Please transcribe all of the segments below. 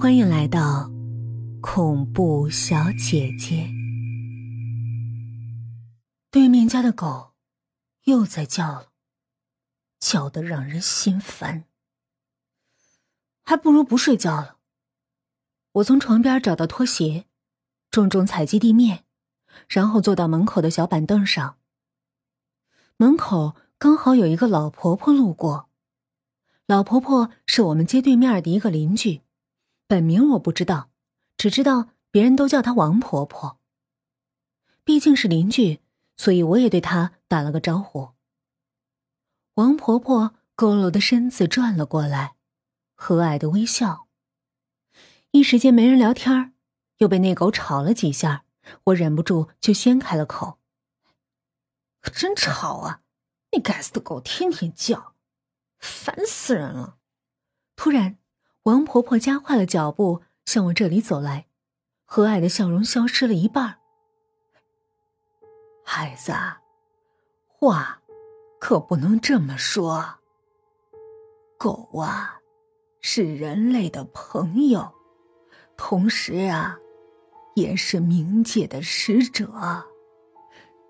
欢迎来到恐怖小姐姐。对面家的狗又在叫了，叫得让人心烦。还不如不睡觉了。我从床边找到拖鞋，重重踩击地面，然后坐到门口的小板凳上。门口刚好有一个老婆婆路过，老婆婆是我们街对面的一个邻居。本名我不知道，只知道别人都叫她王婆婆。毕竟是邻居，所以我也对她打了个招呼。王婆婆佝偻的身子转了过来，和蔼的微笑。一时间没人聊天又被那狗吵了几下，我忍不住就先开了口：“真吵啊！那该死的狗天天叫，烦死人了。”突然。王婆婆加快了脚步向我这里走来，和蔼的笑容消失了一半。孩子，话可不能这么说。狗啊，是人类的朋友，同时啊，也是冥界的使者。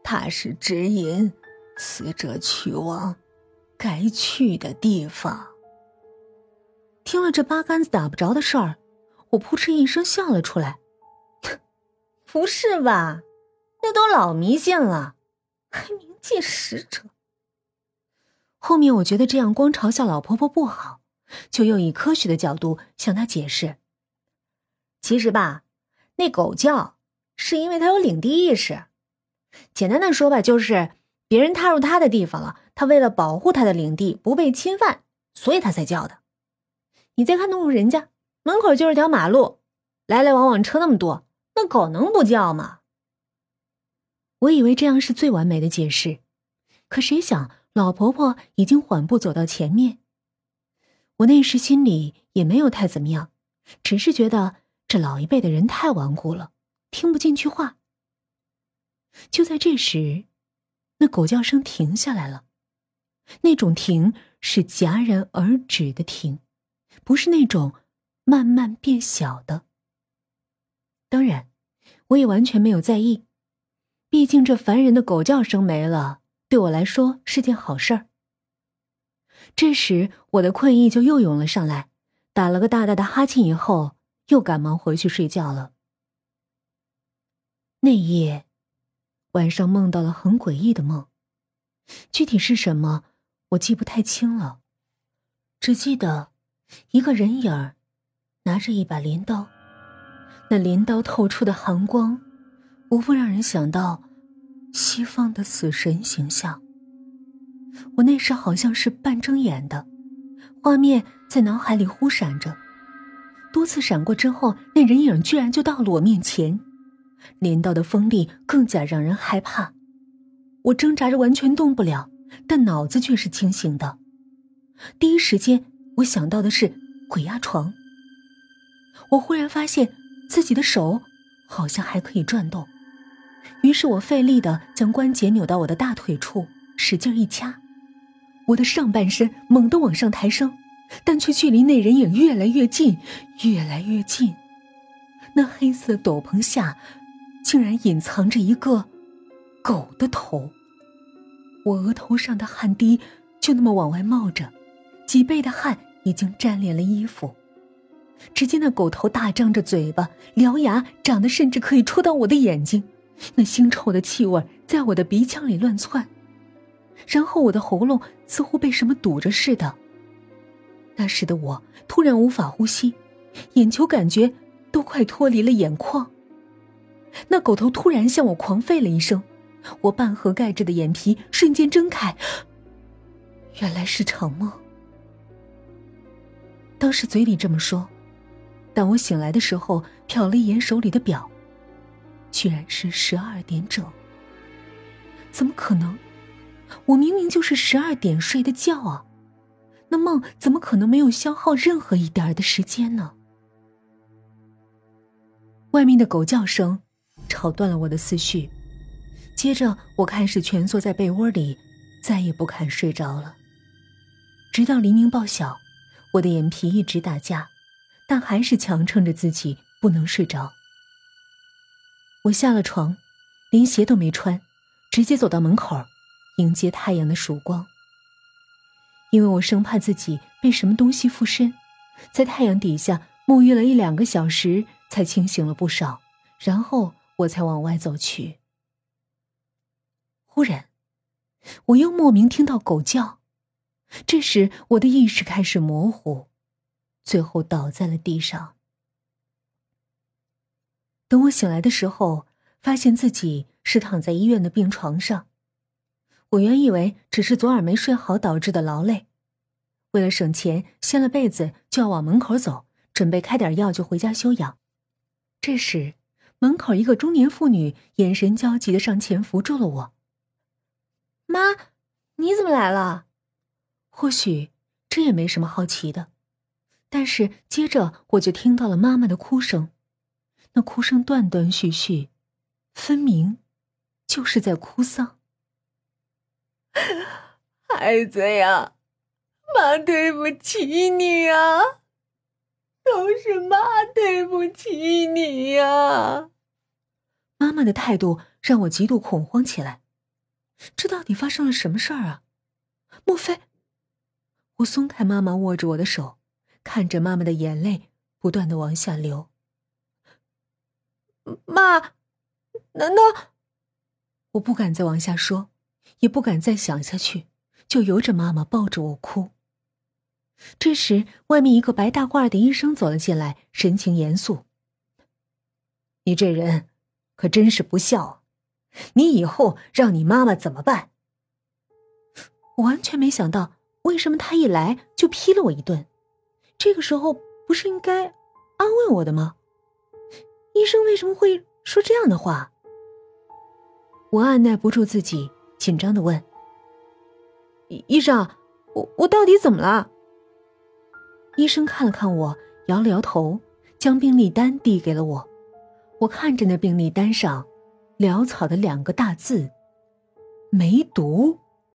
它是指引死者去往该去的地方。听了这八竿子打不着的事儿，我扑哧一声笑了出来。不是吧？那都老迷信了，还冥界使者？后面我觉得这样光嘲笑老婆婆不好，就又以科学的角度向她解释。其实吧，那狗叫是因为它有领地意识。简单的说吧，就是别人踏入它的地方了，它为了保护它的领地不被侵犯，所以它才叫的。你再看那户人家，门口就是条马路，来来往往车那么多，那狗能不叫吗？我以为这样是最完美的解释，可谁想老婆婆已经缓步走到前面。我那时心里也没有太怎么样，只是觉得这老一辈的人太顽固了，听不进去话。就在这时，那狗叫声停下来了，那种停是戛然而止的停。不是那种慢慢变小的。当然，我也完全没有在意，毕竟这烦人的狗叫声没了，对我来说是件好事儿。这时，我的困意就又涌了上来，打了个大大的哈欠，以后又赶忙回去睡觉了。那夜晚上梦到了很诡异的梦，具体是什么我记不太清了，只记得。一个人影儿，拿着一把镰刀，那镰刀透出的寒光，无不让人想到西方的死神形象。我那时好像是半睁眼的，画面在脑海里忽闪着，多次闪过之后，那人影居然就到了我面前，镰刀的锋利更加让人害怕。我挣扎着完全动不了，但脑子却是清醒的，第一时间。我想到的是鬼压床。我忽然发现自己的手好像还可以转动，于是我费力的将关节扭到我的大腿处，使劲一掐，我的上半身猛地往上抬升，但却距离那人影越来越近，越来越近。那黑色斗篷下，竟然隐藏着一个狗的头。我额头上的汗滴就那么往外冒着，脊背的汗。已经粘连了衣服。只见那狗头大张着嘴巴，獠牙长得甚至可以戳到我的眼睛，那腥臭的气味在我的鼻腔里乱窜，然后我的喉咙似乎被什么堵着似的。那时的我突然无法呼吸，眼球感觉都快脱离了眼眶。那狗头突然向我狂吠了一声，我半合盖着的眼皮瞬间睁开，原来是场梦。当时嘴里这么说，但我醒来的时候瞟了一眼手里的表，居然是十二点整。怎么可能？我明明就是十二点睡的觉啊！那梦怎么可能没有消耗任何一点的时间呢？外面的狗叫声吵断了我的思绪，接着我开始蜷缩在被窝里，再也不肯睡着了，直到黎明报晓。我的眼皮一直打架，但还是强撑着自己不能睡着。我下了床，连鞋都没穿，直接走到门口，迎接太阳的曙光。因为我生怕自己被什么东西附身，在太阳底下沐浴了一两个小时，才清醒了不少。然后我才往外走去。忽然，我又莫名听到狗叫，这时我的意识开始模糊，最后倒在了地上。等我醒来的时候，发现自己是躺在医院的病床上。我原以为只是昨晚没睡好导致的劳累，为了省钱，掀了被子就要往门口走，准备开点药就回家休养。这时，门口一个中年妇女眼神焦急的上前扶住了我。妈，你怎么来了？或许这也没什么好奇的，但是接着我就听到了妈妈的哭声，那哭声断断续续，分明就是在哭丧。孩子呀，妈对不起你呀，都是妈对不起你呀。妈妈的态度让我极度恐慌起来，这到底发生了什么事儿啊？莫非……我松开妈妈握着我的手，看着妈妈的眼泪不断的往下流。妈，难道……我不敢再往下说。也不敢再想下去，就由着妈妈抱着我哭。这时，外面一个白大褂的医生走了进来，神情严肃：“你这人可真是不孝，你以后让你妈妈怎么办？”我完全没想到，为什么他一来就劈了我一顿。这个时候不是应该安慰我的吗？医生为什么会说这样的话？我按耐不住自己。紧张的问：“医生，我我到底怎么了？”医生看了看我，摇了摇头，将病历单递给了我。我看着那病历单上潦草的两个大字：“梅毒。”